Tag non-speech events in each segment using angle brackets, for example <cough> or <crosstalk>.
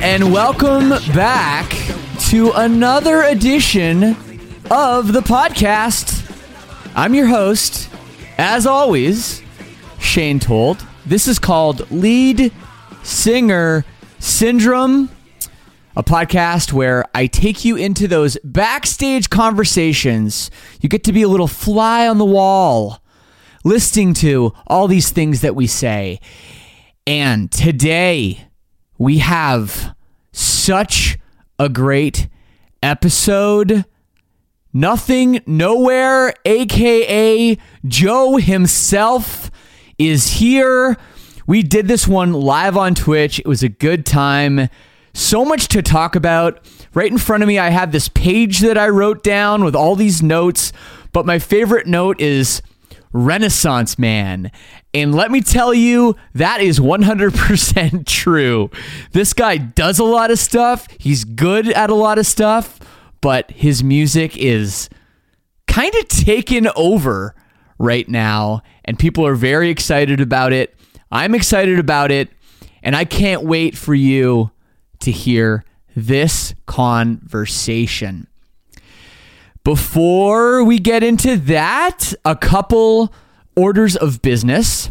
And welcome back to another edition of the podcast. I'm your host, as always, Shane Told. This is called Lead Singer Syndrome, a podcast where I take you into those backstage conversations. You get to be a little fly on the wall, listening to all these things that we say. And today, we have such a great episode. Nothing Nowhere, aka Joe himself, is here. We did this one live on Twitch. It was a good time. So much to talk about. Right in front of me, I have this page that I wrote down with all these notes. But my favorite note is Renaissance Man. And let me tell you, that is 100% <laughs> true. This guy does a lot of stuff, he's good at a lot of stuff, but his music is kind of taken over right now, and people are very excited about it. I'm excited about it, and I can't wait for you to hear this conversation. Before we get into that, a couple orders of business.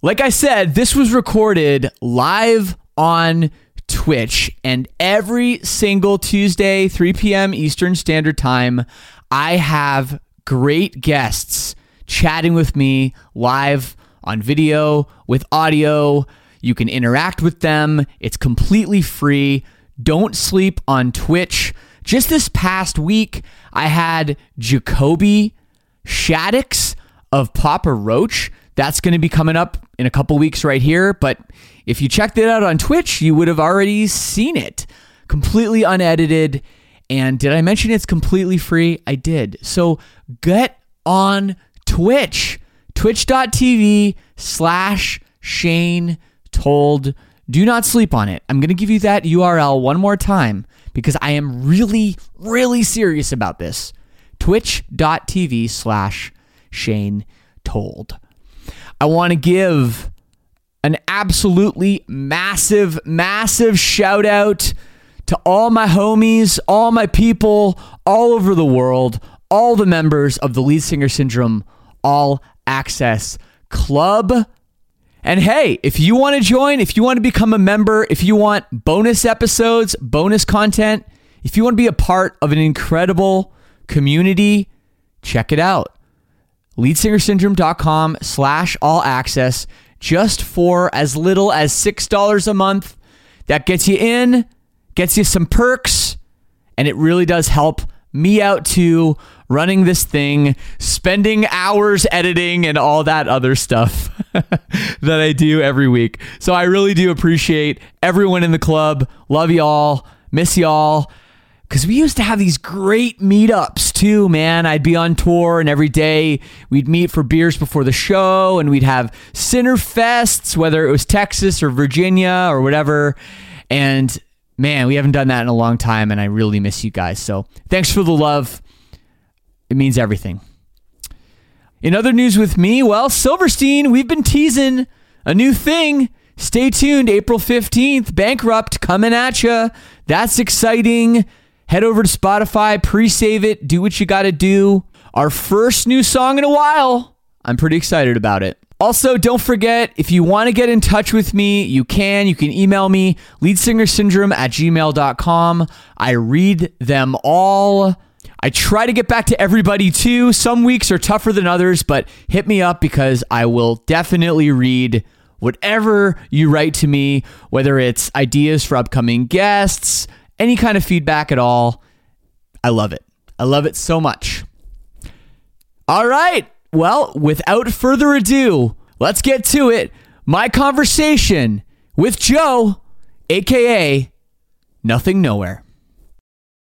Like I said, this was recorded live on Twitch, and every single Tuesday, 3 p.m. Eastern Standard Time, I have great guests chatting with me live on video with audio. You can interact with them, it's completely free. Don't sleep on Twitch. Just this past week, I had Jacoby Shaddix of Papa Roach. That's going to be coming up in a couple weeks right here. But if you checked it out on Twitch, you would have already seen it completely unedited. And did I mention it's completely free? I did. So get on Twitch, twitch.tv slash Shane Told. Do not sleep on it. I'm going to give you that URL one more time because I am really, really serious about this. Twitch.tv slash Shane Told. I want to give an absolutely massive, massive shout out to all my homies, all my people all over the world, all the members of the Lead Singer Syndrome All Access Club. And hey, if you want to join, if you want to become a member, if you want bonus episodes, bonus content, if you want to be a part of an incredible community, check it out. Leadsingersyndrome.com slash all access just for as little as $6 a month. That gets you in, gets you some perks, and it really does help me out too running this thing, spending hours editing and all that other stuff <laughs> that I do every week. So I really do appreciate everyone in the club. Love y'all. Miss y'all. Because we used to have these great meetups too, man. I'd be on tour, and every day we'd meet for beers before the show, and we'd have Sinner Fests, whether it was Texas or Virginia or whatever. And man, we haven't done that in a long time, and I really miss you guys. So thanks for the love. It means everything. In other news with me, well, Silverstein, we've been teasing a new thing. Stay tuned, April 15th, Bankrupt coming at you. That's exciting. Head over to Spotify, pre save it, do what you got to do. Our first new song in a while. I'm pretty excited about it. Also, don't forget if you want to get in touch with me, you can. You can email me, leadsingersyndrome at gmail.com. I read them all. I try to get back to everybody too. Some weeks are tougher than others, but hit me up because I will definitely read whatever you write to me, whether it's ideas for upcoming guests, any kind of feedback at all. I love it. I love it so much. All right. Well, without further ado, let's get to it. My conversation with Joe, aka Nothing Nowhere.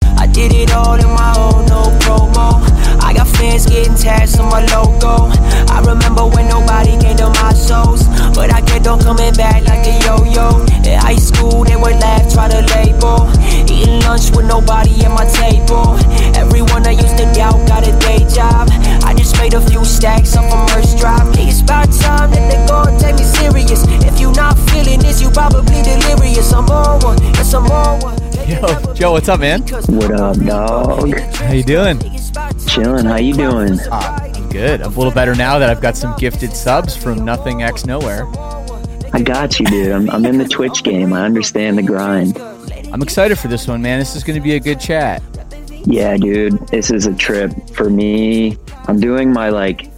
I did it all in my own, no promo. I got fans getting tags on my logo. I remember when nobody came to my shows, but I kept on coming back like a yo-yo. In high school, they would laugh, try to label. Eating lunch with nobody at my table. Everyone I used to doubt got a day job. I just made a few stacks off a merch drop. It's about time that they go and take me serious. If you not feeling this, you probably delirious. I'm on one, yes I'm on one. Yo, Joe, what's up, man? What up, dog? How you doing? Chilling. How you doing? Ah, I'm good. I'm a little better now that I've got some gifted subs from Nothing X Nowhere. I got you, dude. I'm, I'm in the Twitch game. I understand the grind. I'm excited for this one, man. This is going to be a good chat. Yeah, dude. This is a trip for me. I'm doing my like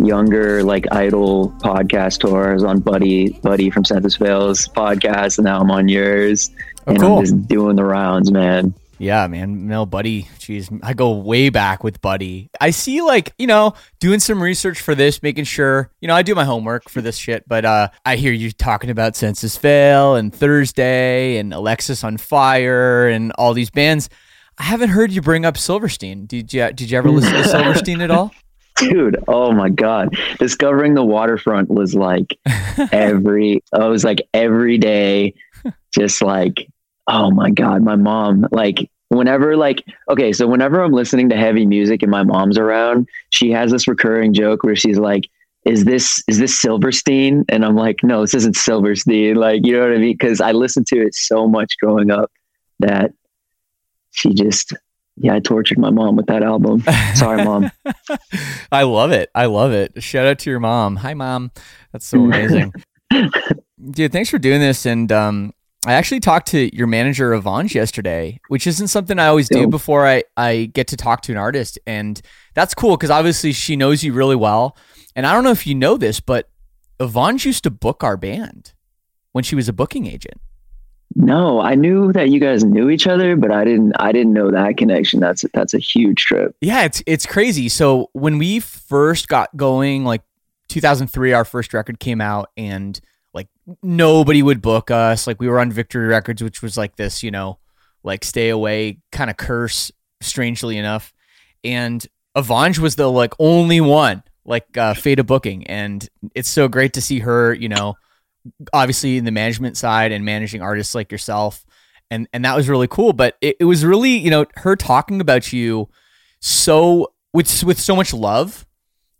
younger like idol podcast tours on Buddy Buddy from Senses Fail's podcast, and now I'm on yours. Oh, and cool. I'm just doing the rounds, man. Yeah, man. No, Buddy. Jeez, I go way back with Buddy. I see, like, you know, doing some research for this, making sure, you know, I do my homework for this shit, but uh, I hear you talking about Senses Fail and Thursday and Alexisonfire and all these bands. I haven't heard you bring up Silverstein. Did you? Did you ever listen to <laughs> Silverstein at all? Dude, oh my god. Discovering the waterfront was like <laughs> every I was like every day just like oh my god, my mom like whenever like okay, so whenever I'm listening to heavy music and my mom's around, she has this recurring joke where she's like is this is this Silverstein? And I'm like, no, this isn't Silverstein. Like, you know what I mean? Because I listened to it so much growing up that she just yeah, I tortured my mom with that album. Sorry, mom. <laughs> I love it. I love it. Shout out to your mom. Hi, mom. That's so <laughs> amazing. <laughs> Dude, thanks for doing this. And um, I actually talked to your manager, Avange, yesterday, which isn't something I always do before I, I get to talk to an artist. And that's cool because obviously she knows you really well. And I don't know if you know this, but Avange used to book our band when she was a booking agent. No, I knew that you guys knew each other, but I didn't. I didn't know that connection. That's that's a huge trip. Yeah, it's it's crazy. So when we first got going, like 2003, our first record came out, and like nobody would book us. Like we were on Victory Records, which was like this, you know, like stay away kind of curse. Strangely enough, and Avange was the like only one like uh, Fada booking, and it's so great to see her. You know, obviously in the management side and managing artists like yourself. And and that was really cool. But it, it was really, you know, her talking about you so with with so much love.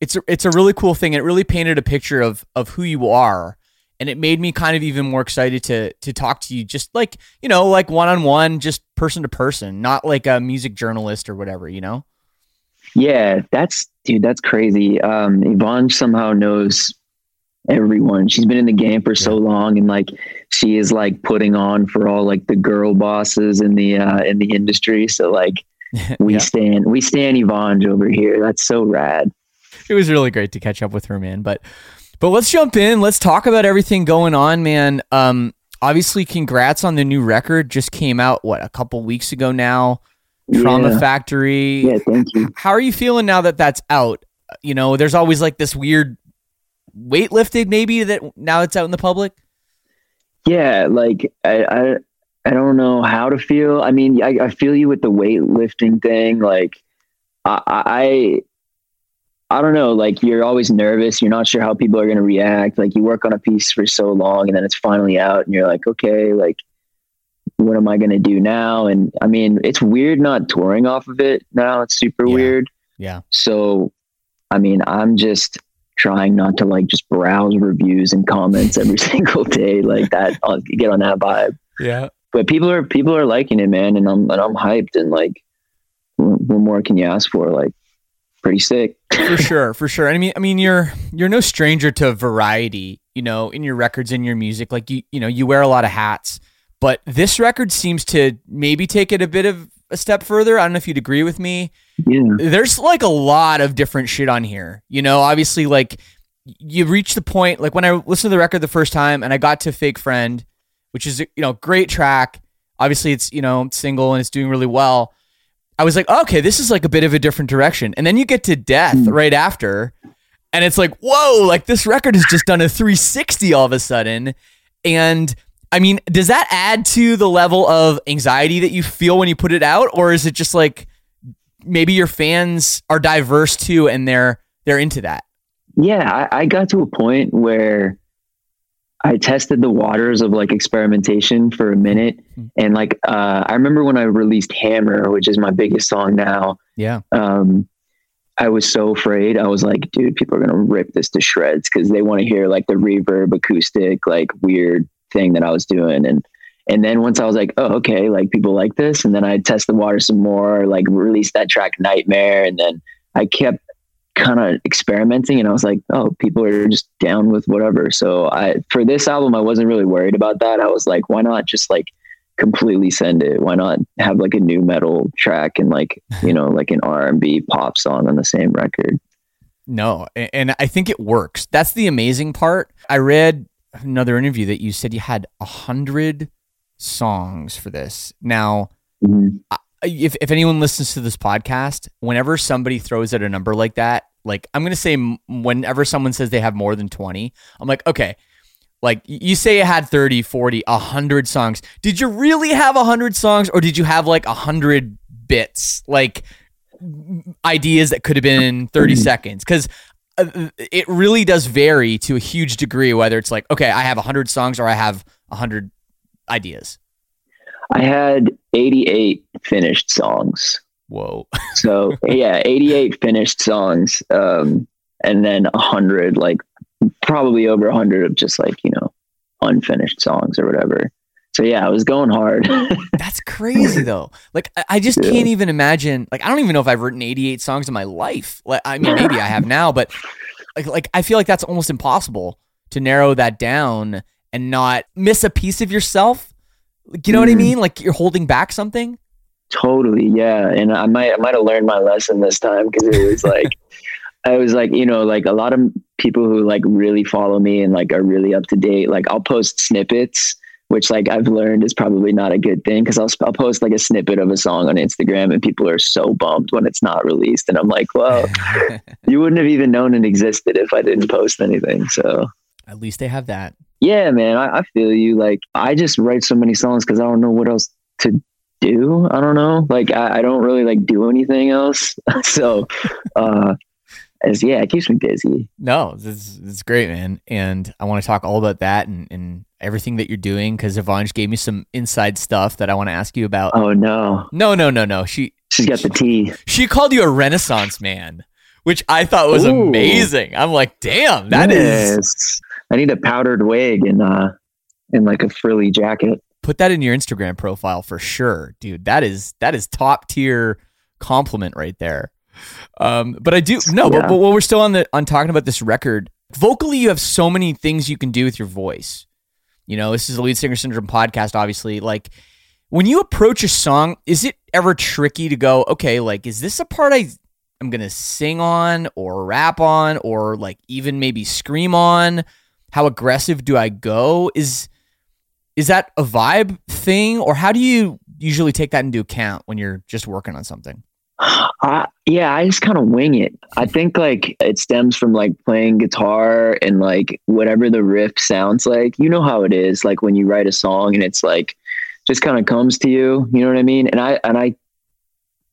It's a, it's a really cool thing. It really painted a picture of of who you are. And it made me kind of even more excited to to talk to you just like, you know, like one on one, just person to person, not like a music journalist or whatever, you know? Yeah, that's dude. That's crazy. Um, Yvonne somehow knows everyone. She's been in the game for so long, and like she is like putting on for all like the girl bosses in the uh, in the industry. So like <laughs> we Yeah. stand we stand Yvonne over here. That's so rad. It was really great to catch up with her, man. But but let's jump in. Let's talk about everything going on, man. Um, obviously, congrats on the new record. Just came out what a couple weeks ago now. Trauma Yeah. Factory. Yeah, thank you. How are you feeling now that that's out? You know, there's always like this weird weight weightlifting maybe that now it's out in the public. Yeah, like I, I, I don't know how to feel. I mean, I, I feel you with the weightlifting thing. Like, I, I, don't know. Like, you're always nervous. You're not sure how people are going to react. Like, you work on a piece for so long, and then it's finally out, and you're like, okay, like, what am I going to do now? And I mean, it's weird not touring off of it now. It's super Yeah. weird. Yeah. So, I mean, I'm just trying not to like just browse reviews and comments every <laughs> single day like that. I'll get on that vibe. Yeah. But people are people are liking it, man, and I'm and I'm hyped and like, what more can you ask for? Like, pretty sick. for <laughs> sure, for sure. I mean, I mean, you're you're no stranger to variety. You know, in your records, in your music, like you, you know, you wear a lot of hats. But this record seems to maybe take it a bit of a step further. I don't know if you'd agree with me. Yeah, There's like a lot of different shit on here. You know, obviously, like you reach the point. Like when I listened to the record the first time, and I got to "Fake Friend," which is you know great track. Obviously, it's you know single and it's doing really well. I was like, okay, this is like a bit of a different direction. And then you get to Death hmm. right after, and it's like, whoa, like this record has just done a 360 all of a sudden. And I mean, does that add to the level of anxiety that you feel when you put it out, or is it just like maybe your fans are diverse too and they're they're into that? yeah. I, I got to a point where I tested the waters of like experimentation for a minute, and like uh, I remember when I released "Hammer," which is my biggest song now. Yeah. um, I was so afraid. I was like, dude, people are gonna rip this to shreds because they want to hear like the reverb, acoustic, like weird thing that I was doing. And and then once I was like, oh, okay, like people like this, and then I test the water some more, like release that track Nightmare, and then I kept kind of experimenting, and I was like, oh, people are just down with whatever. So I for this album, I wasn't really worried about that. I was like, why not just like completely send it why not have like a nu metal track and like you know like an r&b pop song on the same record No, and I think it works. That's the amazing part. I read another interview that you said you had a hundred songs for this. Now, Mhm. If if anyone listens to this podcast, whenever somebody throws out a number like that, like I'm gonna say, whenever someone says they have more than twenty, I'm like, okay. Like you say you had 30, 40, 100 songs. Did you really have 100 songs or did you have like 100 bits? Like ideas that could have been in 30 mm. seconds because uh, it really does vary to a huge degree whether it's like okay i have 100 songs or i have 100 ideas i had 88 finished songs. Whoa. <laughs> So yeah 88 finished songs um and then a 100 like probably over a 100 of just like you know unfinished songs or whatever. So yeah i was going hard. <laughs> That's crazy though. Like i, I just Yeah. can't even imagine like i don't even know if i've written 88 songs in my life. Like i mean maybe i have now but like, like i feel like that's almost impossible to narrow that down and not miss a piece of yourself you know what i Mm. mean like you're holding back something Totally, yeah. And I might I might have learned my lesson this time because it was like <laughs> I was like, you know, like a lot of people who like really follow me and like are really up to date. Like I'll post snippets, which like I've learned is probably not a good thing because I'll I'll post like a snippet of a song on Instagram and people are so bummed when it's not released, and I'm like, well, <laughs> you wouldn't have even known it existed if I didn't post anything. So at least they have that yeah, man, I, I feel you. Like I just write so many songs because I don't know what else to do. I don't know. Like I, I don't really like do anything else. <laughs> so uh as yeah, it keeps me busy. No, this is great, man. And I want to talk all about that and, and everything that you're doing because Yvonne gave me some inside stuff that I want to ask you about. Oh no. No, no, no, no. She She's got the tea. she called you a Renaissance man, which I thought was Ooh. amazing. I'm like, damn, that is. I need a powdered wig and uh and like a frilly jacket. Put that in your Instagram profile for sure, dude. That is that is top tier compliment right there. Um, but I do no, but, Yeah. but while we're still on the on talking about this record, vocally, you have so many things you can do with your voice. You know, this is a lead singer syndrome podcast, obviously. Like when you approach a song, is it ever tricky to go, okay, like, is this a part I am gonna sing on or rap on or like even maybe scream on? How aggressive do I go? Is is that a vibe thing or how do you usually take that into account when you're just working on something? I, yeah, I just kind of wing it. I think like it stems from like playing guitar and like whatever the riff sounds like. You know how it is, like when you write a song and it's like just kind of comes to you. You know what I mean? And I and I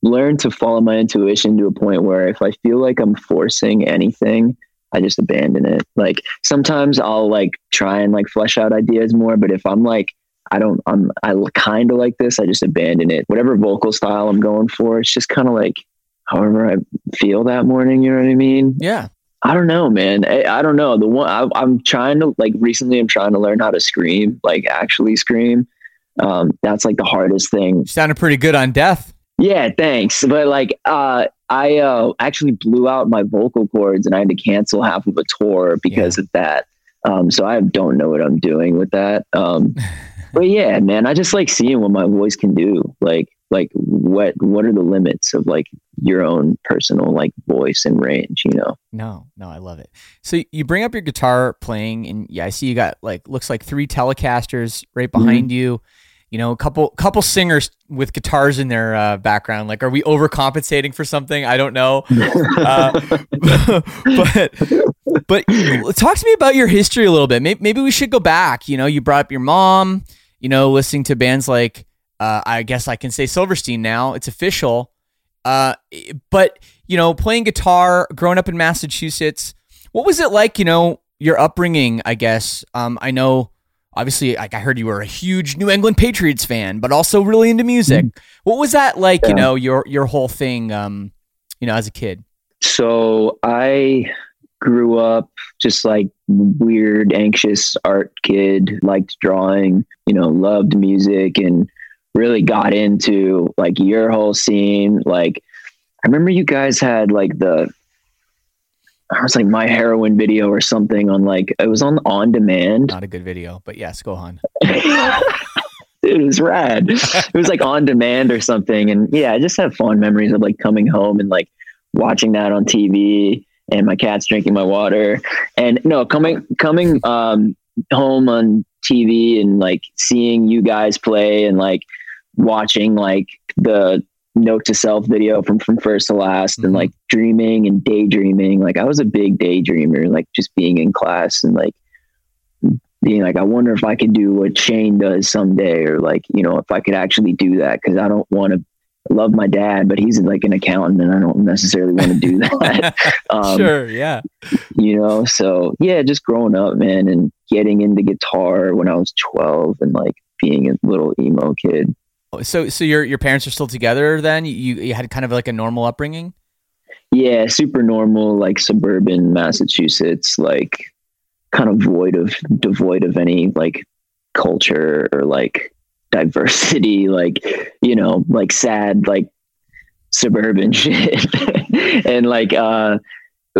learned to follow my intuition to a point where if I feel like I'm forcing anything, I just abandon it. Like sometimes I'll like try and like flesh out ideas more, but if I'm like I don't, I'm, I kind of like this. I just abandon it. Whatever vocal style I'm going for, it's just kind of like however I feel that morning. You know what I mean? Yeah. I don't know, man. I, I don't know. The one I, I'm trying to like recently, I'm trying to learn how to scream, like actually scream. Um, that's like the hardest thing. You sounded pretty good on death. Yeah, thanks. But like, uh, I uh, actually blew out my vocal cords and I had to cancel half of a tour because yeah. of that. Um, so I don't know what I'm doing with that. Um, <laughs> but yeah, man, I just like seeing what my voice can do. Like, like what what are the limits of like your own personal like voice and range? You know? No, no, I love it. So you bring up your guitar playing, and yeah, I see you got like looks like three Telecasters right behind mm-hmm. you. You know, a couple couple singers with guitars in their uh, background. Like, are we overcompensating for something? I don't know. <laughs> uh, <laughs> but but talk to me about your history a little bit. Maybe, maybe we should go back. You know, you brought up your mom you know, listening to bands like uh, I guess I can say Silverstein now. It's official. Uh, but you know, playing guitar, growing up in Massachusetts, what was it like? You know, your upbringing. I guess um, I know. Obviously, like I heard you were a huge New England Patriots fan, but also really into music. Mm-hmm. What was that like? Yeah. You know, your your whole thing. Um, you know, as a kid. So I grew up just like weird, anxious art kid, liked drawing, you know, loved music and really got into like your whole scene. Like, I remember you guys had like the, I was like My Heroine video or something on like, it was on on demand. Not a good video, but yes, go on. <laughs> it was rad. it was like on demand or something. And yeah, I just have fond memories of like coming home and like watching that on TV and my cat's drinking my water. And no, coming coming um, home on TV and like seeing you guys play and like watching like the note to self video from from first to last mm-hmm. and like dreaming and daydreaming like i was a big daydreamer like just being in class and like being like i wonder if i could do what shane does someday or like you know if i could actually do that because i don't want to love my dad, but he's like an accountant and I don't necessarily want to do <laughs> that. <laughs> um, sure. Yeah. You know, so yeah, just growing up, man, and getting into guitar when I was 12 and like being a little emo kid. So, so your, your parents are still together then? You, you had kind of like a normal upbringing? Yeah. Super normal, like suburban Massachusetts, like kind of void of devoid of any like culture or like diversity, <laughs> like, you know, like sad, like suburban <laughs> shit. and like, uh,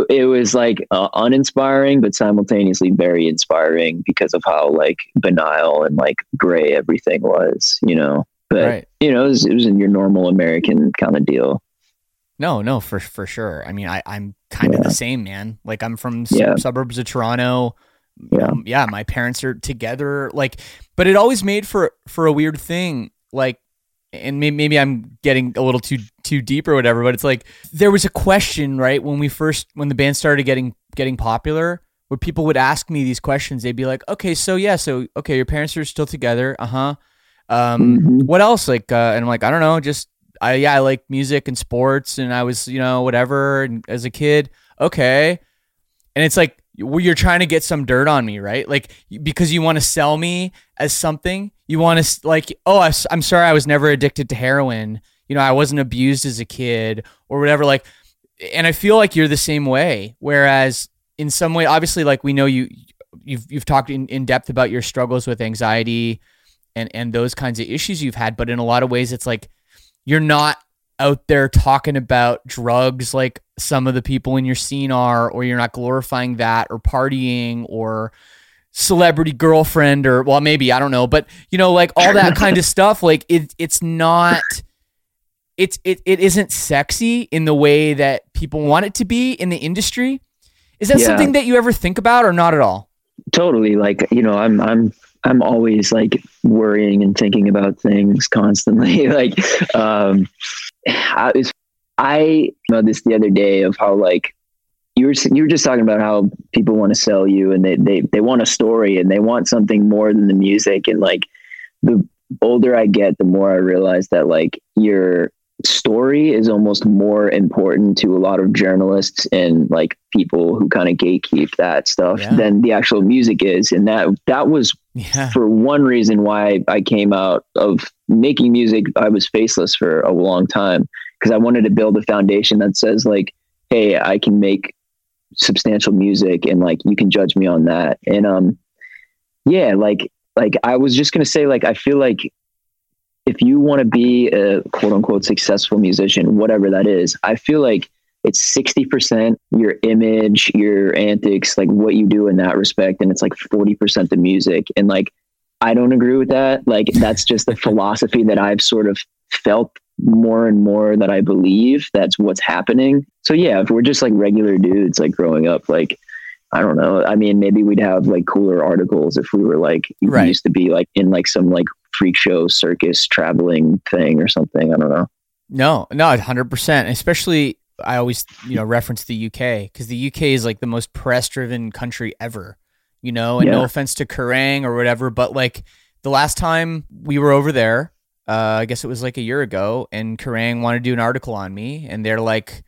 it was like uh, uninspiring, but simultaneously very inspiring because of how like banal and like gray everything was, you know. But right. you know, it was, it was in your normal American kind of deal. No, no, for for sure. I mean, I I'm kind yeah. of the same, man. Like I'm from yeah. suburbs of Toronto yeah. Um, yeah, my parents are together. Like, but it always made for for a weird thing. Like, and maybe, maybe I'm getting a little too too deep or whatever. But it's like there was a question, right, when we first when the band started getting getting popular, where people would ask me these questions. They'd be like, "Okay, so yeah, so okay, your parents are still together, uh huh. Um, mm-hmm. what else? Like, uh, and I'm like, I don't know, just I yeah, I like music and sports, and I was you know whatever and as a kid, okay." And it's like you're trying to get some dirt on me, right? Like because you want to sell me as something. You want to like, oh, I, I'm sorry, I was never addicted to heroin. You know, I wasn't abused as a kid or whatever. Like, and I feel like you're the same way. Whereas in some way, obviously, like we know you, you've you've talked in, in depth about your struggles with anxiety and and those kinds of issues you've had. But in a lot of ways, it's like you're not out there talking about drugs like some of the people in your scene are, or you're not glorifying that, or partying, or celebrity girlfriend, or well, maybe I don't know, but you know, like all that kind of <laughs> stuff. Like it, it's not. It's it, it isn't sexy in the way that people want it to be in the industry. Is that yeah. something that you ever think about or not at all? Totally. Like, you know, I'm I'm I'm always like worrying and thinking about things constantly. <laughs> like, um, I was, I know this the other day of how like you were you were just talking about how people want to sell you and they they they want a story and they want something more than the music and like the older I get, the more I realize that like your story is almost more important to a lot of journalists and like people who kind of gatekeep that stuff yeah. than the actual music is and that that was yeah. for one reason why I came out of making music I was faceless for a long time because I wanted to build a foundation that says like hey I can make substantial music and like you can judge me on that and um yeah like like I was just going to say like I feel like if you want to be a quote unquote successful musician, whatever that is, I feel like it's 60% your image, your antics, like what you do in that respect. And it's like 40% the music. And like, I don't agree with that. Like, that's just the philosophy that I've sort of felt more and more that I believe that's what's happening. So, yeah, if we're just like regular dudes, like growing up, like, I don't know. I mean, maybe we'd have like cooler articles if we were like, right. we used to be like in like some like freak show circus traveling thing or something. I don't know. No, no, hundred percent. Especially, I always you know reference the UK because the UK is like the most press driven country ever. You know, and yeah. no offense to Kerrang or whatever, but like the last time we were over there, uh, I guess it was like a year ago, and Kerrang wanted to do an article on me, and they're like,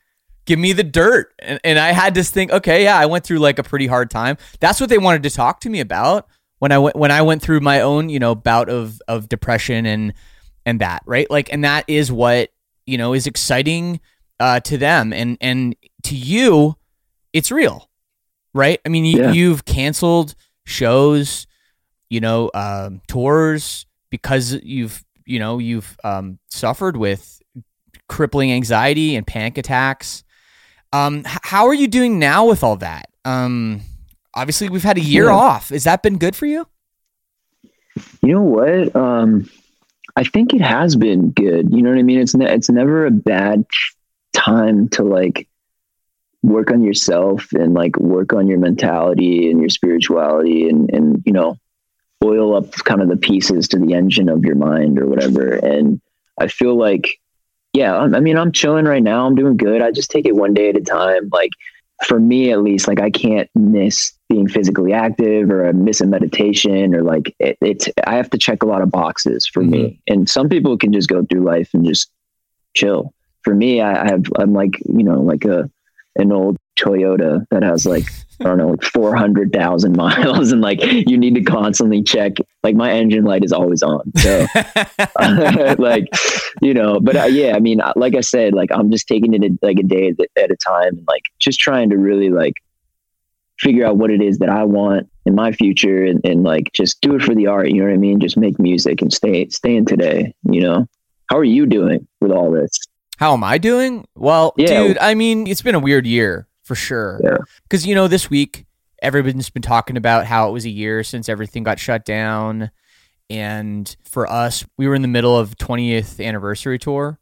"Give me the dirt," and, and I had to think, okay, yeah, I went through like a pretty hard time. That's what they wanted to talk to me about when I went when I went through my own you know bout of of depression and and that right? Like and that is what you know is exciting uh, to them. And and to you it's real right? I mean you, yeah. you've canceled shows you know um, tours because you've you know you've um, suffered with crippling anxiety and panic attacks. Um, how are you doing now with all that? Um, obviously we've had a year yeah. off. Has that been good for you? You know what? Um, I think it has been good. You know what I mean? It's ne- it's never a bad time to like work on yourself and like work on your mentality and your spirituality and and you know oil up kind of the pieces to the engine of your mind or whatever. And I feel like, yeah, I mean, I'm chilling right now. I'm doing good. I just take it one day at a time. Like for me at least, like I can't miss being physically active or a miss a meditation or like it, it's I have to check a lot of boxes for mm-hmm. me. And some people can just go through life and just chill. For me, I, I have I'm like, you know, like a an old Toyota that has like I don't know, like 400,000 <laughs> miles. And like, you need to constantly check, like my engine light is always on. So <laughs> <laughs> like, you know, but uh, yeah, I mean, uh, like I said, like I'm just taking it a, like a day at a time and like just trying to really like figure out what it is that I want in my future and, and like just do it for the art. You know what I mean? Just make music and stay, stay in today, you know? How are you doing with all this? How am I doing? Well, yeah. dude, I mean, it's been a weird year for sure. Yeah. Because, you know, this week, everyone's been talking about how it was a year since everything got shut down. And for us, we were in the middle of 20th anniversary tour,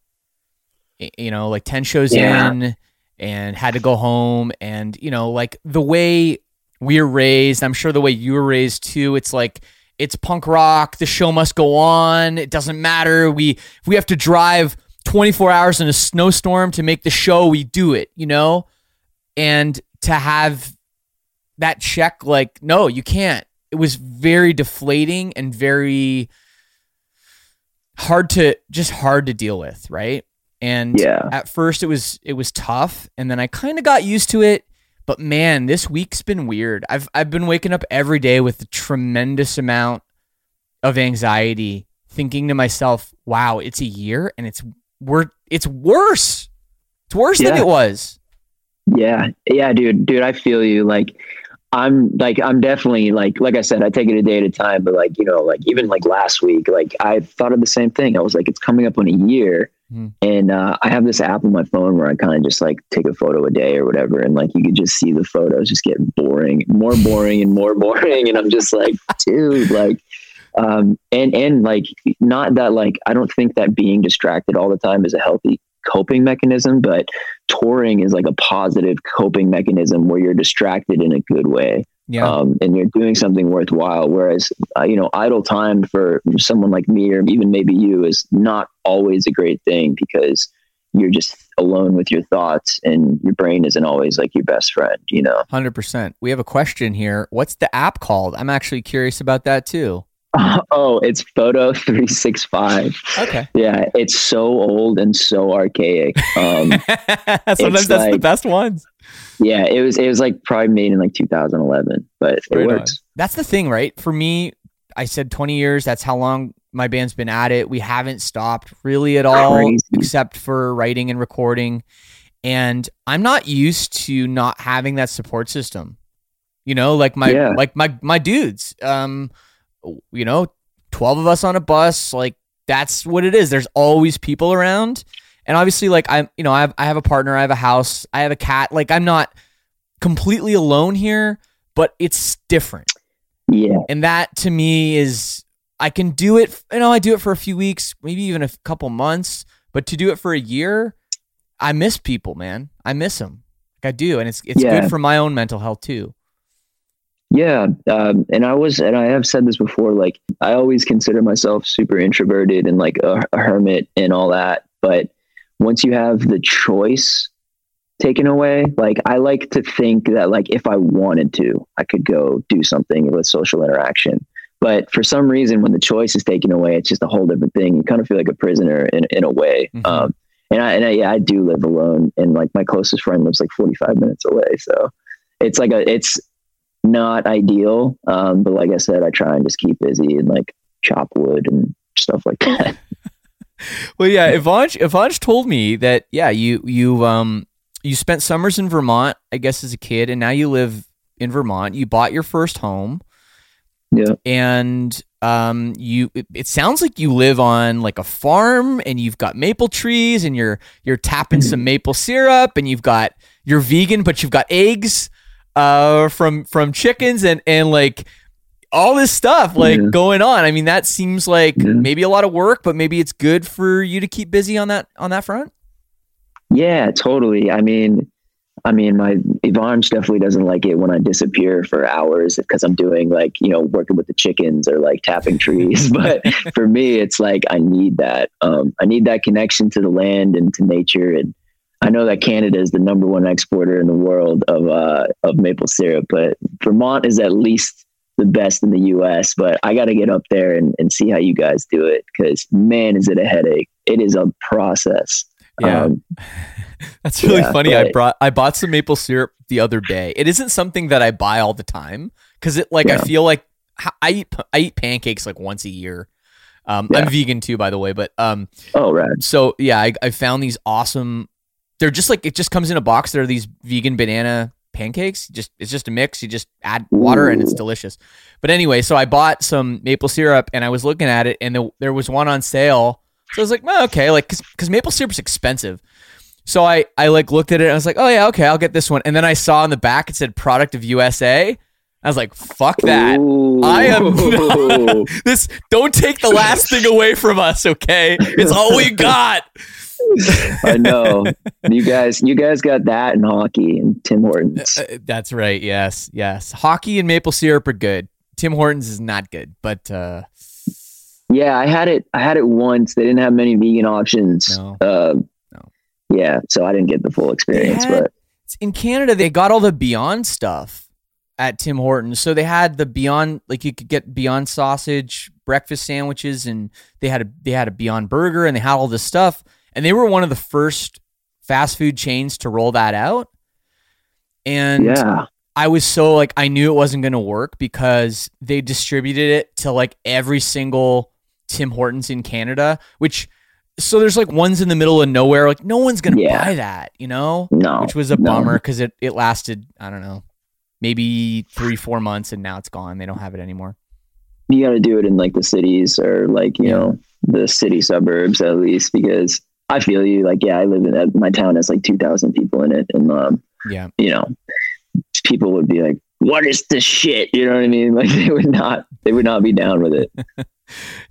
you know, like 10 shows yeah. in and had to go home. And, you know, like the way we're raised, I'm sure the way you were raised too, it's like, it's punk rock. The show must go on. It doesn't matter. We we have to drive 24 hours in a snowstorm to make the show. We do it, you know and to have that check like no you can't. It was very deflating and very hard to just hard to deal with right? And yeah. at first it was it was tough and then i kind of got used to it but man this week's been weird. I've i've been waking up every day with a tremendous amount of anxiety thinking to myself wow it's a year and it's we're it's worse. It's worse yeah. than it was yeah. Yeah, dude. Dude, I feel you. Like I'm like I'm definitely like like I said, I take it a day at a time, but like, you know, like even like last week, like I thought of the same thing. I was like, it's coming up on a year. Mm. And uh, I have this app on my phone where I kind of just like take a photo a day or whatever. And like you could just see the photos just get boring, more boring and more <laughs> boring. And I'm just like, dude, like um and and like not that like I don't think that being distracted all the time is a healthy coping mechanism, but touring is like a positive coping mechanism where you're distracted in a good way. Yeah. um, and you're doing something worthwhile. Whereas, uh, you know, idle time for someone like me or even maybe you is not always a great thing because you're just alone with your thoughts and your brain isn't always like your best friend, you know? 100%. We have a question here. What's the app called? I'm actually curious about that too. <laughs> oh, it's Photo 365. Okay. Yeah, it's so old and so archaic. Um, <laughs> Sometimes that's the best ones. yeah, it was, it was like probably made in like 2011, but it Right on. works. That's the thing, right? For me, I said 20 years. That's how long my band's been at it. We haven't stopped really at all, Crazy. except for writing and recording. And I'm not used to not having that support system. You know, like my Yeah. like my my dudes. Um, you know, 12 of us on a bus. Like that's what it is. There's always people around. And obviously, like I'm, you know, I have I have a partner, I have a house, I have a cat. Like I'm not completely alone here, but it's different. Yeah. And that to me is I can do it, you know, I do it for a few weeks, maybe even a couple months, but to do it for a year, I miss people, man. I miss them. Like I do, and it's it's Yeah. good for my own mental health too. Yeah, um, and I was, and I have said this before. Like, I always consider myself super introverted and like a, a hermit and all that. But once you have the choice taken away, like I like to think that like if I wanted to, I could go do something with social interaction. But for some reason, when the choice is taken away, it's just a whole different thing. You kind of feel like a prisoner in in a way. Mhm. Um, and I and I, yeah, I do live alone, and like my closest friend lives like forty five minutes away. So it's like a it's not ideal. Um, but like I said, I try and just keep busy and like chop wood and stuff like that. <laughs> Well, yeah, Ivanj Ivanj told me that yeah, you you um you spent summers in Vermont, I guess as a kid, and now you live in Vermont. You bought your first home. Yeah. and um you it, it sounds like you live on like a farm and you've got maple trees and you're you're tapping some maple syrup and you've got you're vegan but you've got eggs uh from from chickens and and like all this stuff like Yeah. going on i mean that seems like Yeah. maybe a lot of work but maybe it's good for you to keep busy on that on that front Yeah, totally. I mean, I mean, my Ivanj definitely doesn't like it when I disappear for hours because I'm doing like, you know, working with the chickens or like tapping <laughs> trees. <laughs> but for me, it's like, I need that. Um, I need that connection to the land and to nature. And I know that Canada is the number one exporter in the world of, uh, of maple syrup, but Vermont is at least the best in the US, but I got to get up there and, and see how you guys do it. Cause man, is it a headache. It is a process. Yeah. Um, <laughs> That's really Yeah, funny. I brought I bought some maple syrup the other day. It isn't something that I buy all the time because it like I feel like I eat I eat pancakes like once a year. Um, I'm vegan too, by the way, but um, oh, right. so yeah, I, I found these awesome. They're just like it just comes in a box. There are these vegan banana pancakes. Just it's just a mix. You just add water and it's delicious. But anyway, so I bought some maple syrup and I was looking at it and the, there was one on sale. So I was like, well, okay, like because maple syrup's expensive. So I I like looked at it and I was like, oh yeah, okay, I'll get this one. And then I saw on the back it said product of USA. I was like, fuck that. Ooh. I am <laughs> this don't take the last thing away from us, okay? It's all we got. <laughs> I know. You guys, you guys got that in hockey and Tim Hortons. Uh, That's right. Yes, yes. Hockey and maple syrup are good. Tim Hortons is not good, but uh, Yeah, I had it. I had it once. They didn't have many vegan options. No. Uh, No. Yeah, so I didn't get the full experience. had- But in Canada they got all the Beyond stuff at Tim Hortons. So they had the Beyond, like you could get Beyond sausage breakfast sandwiches, and they had a they had a Beyond burger, and they had all this stuff. And they were one of the first fast food chains to roll that out. And yeah, I was so like I knew it wasn't going to work because they distributed it to like every single Tim Hortons in Canada, which so there's like ones in the middle of nowhere. Like no one's going to Yeah. buy that, you know, no, which was a no. bummer because it it lasted I don't know maybe three four months and now it's gone. They don't have it anymore. You got to do it in like the cities or like you Yeah. know the city suburbs at least because I feel you. Like yeah, I live in that. My town has like two thousand people in it, and um, Yeah, you know, people would be like, "What is this shit?" You know what I mean? <laughs> Like they would not. They would not be down with it. <laughs>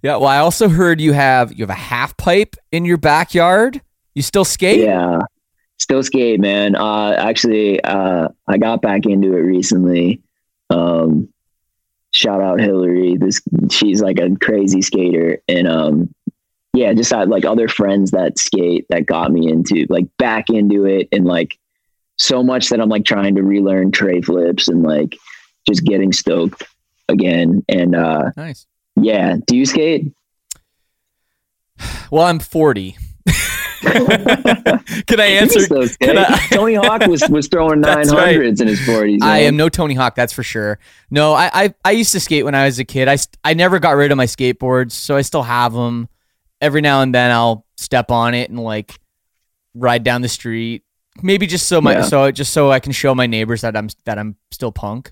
yeah. Well, I also heard you have you have a half pipe in your backyard. You still skate? Yeah. Still skate, man. Uh, actually, uh, I got back into it recently. Um, shout out Hillary. This she's like a crazy skater, and um, yeah, just had like other friends that skate that got me into like back into it, and like so much that I'm like trying to relearn tray flips and like just getting stoked again. And uh, Nice. yeah, do you skate? Well, I'm 40. <laughs> Can I <laughs> answer? can I- <laughs> Tony Hawk was was throwing nine hundreds right. in his forties. I am no Tony Hawk, that's for sure. No, I, I I used to skate when I was a kid. I I never got rid of my skateboards, so I still have them. Every now and then, I'll step on it and like ride down the street. Maybe just so my Yeah. so just so I can show my neighbors that I'm that I'm still punk.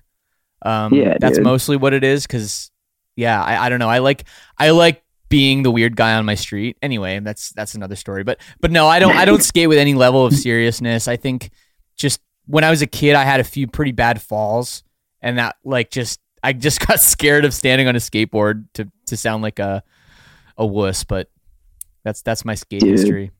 Um, Yeah, that's dude. mostly what it is. Because yeah, I, I don't know. I like I like being the weird guy on my street. Anyway, that's that's another story. But but no, I don't I don't <laughs> skate with any level of seriousness. I think just when I was a kid, I had a few pretty bad falls, and that like just I just <laughs> got scared of standing on a skateboard to to sound like a a wuss. But that's that's my skate Dude. history.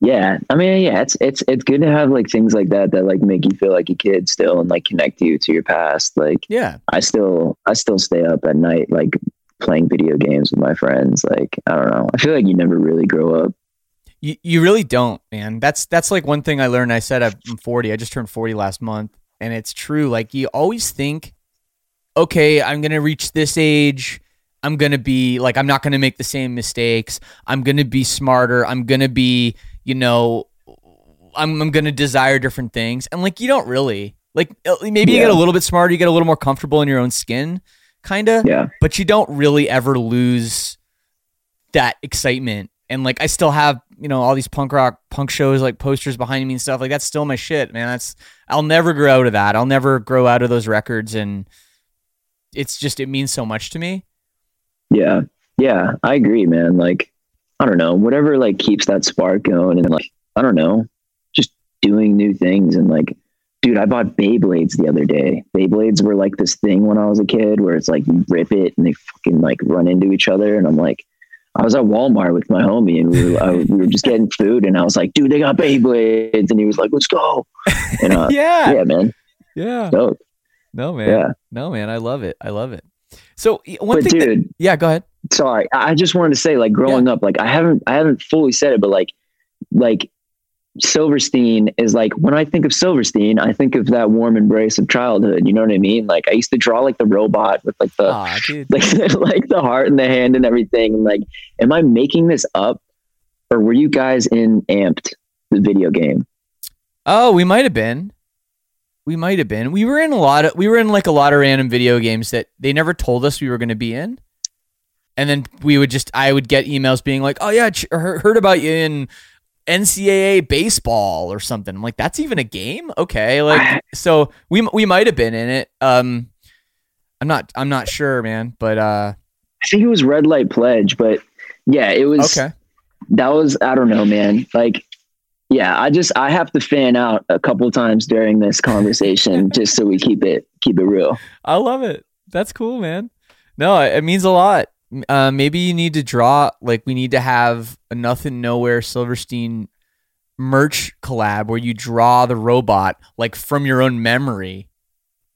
Yeah, I mean, yeah, it's it's it's good to have like things like that that like make you feel like a kid still and like connect you to your past. Like Yeah, I still I still stay up at night like playing video games with my friends. Like I don't know, I feel like you never really grow up. you you really don't, man. That's that's like one thing I learned. I said I'm 40. I just turned 40 last month, and it's true. Like you always think, okay, I'm gonna reach this age. I'm gonna be like I'm not gonna make the same mistakes. I'm gonna be smarter. I'm gonna be, you know, I'm I'm gonna desire different things. And like you don't really like uh, maybe you get a little bit smarter. You get a little more comfortable in your own skin, kind of. Yeah, But you don't really ever lose that excitement. And like I still have, you know, all these punk rock punk shows like posters behind me and stuff. Like that's still my shit, man. That's I'll never grow out of that. I'll never grow out of those records and it's just it means so much to me. Yeah, yeah. I agree, man. Like I don't know, whatever like keeps that spark going and like I don't know, just doing new things and like. Dude, I bought Beyblades the other day. Beyblades were like this thing when I was a kid where it's like you rip it and they fucking like run into each other. And I'm like, I was at Walmart with my homie and we were, I, we were just getting food and I was like, dude, they got Beyblades. And he was like, let's go. And uh, <laughs> yeah. yeah, man. Yeah. Dope. No, man. Yeah. No, man. I love it. I love it. So one But thing that- dude, yeah, go ahead. sorry. I just wanted to say, like growing up, like I haven't I haven't fully said it, but like like Silverstein is like when I think of Silverstein, I think of that warm embrace of childhood. You know what I mean? Like I used to draw like the robot with like the Aw, <laughs> like like the heart and the hand and everything. And like, am I making this up, or were you guys in Amped, the video game? Oh, we might have been. We might have been. We were in a lot of we were in like a lot of random video games that they never told us we were going to be in. And then we would just I would get emails being like, "Oh yeah, ch- heard about you in NCAA baseball or something." I'm like, "That's even a game?" Okay, like <laughs> so we we might have been in it. Um I'm not I'm not sure, man, but uh I think it was Red Light Pledge, but yeah, it was. okay. that was I don't know, man. Like, yeah, I just I have to fan out a couple times during this conversation <laughs> just so we keep it keep it real. I love it. That's cool, man. No, it it means a lot. Uh, maybe you need to draw like we need to have a nothing nowhere Silverstein merch collab where you draw the robot like from your own memory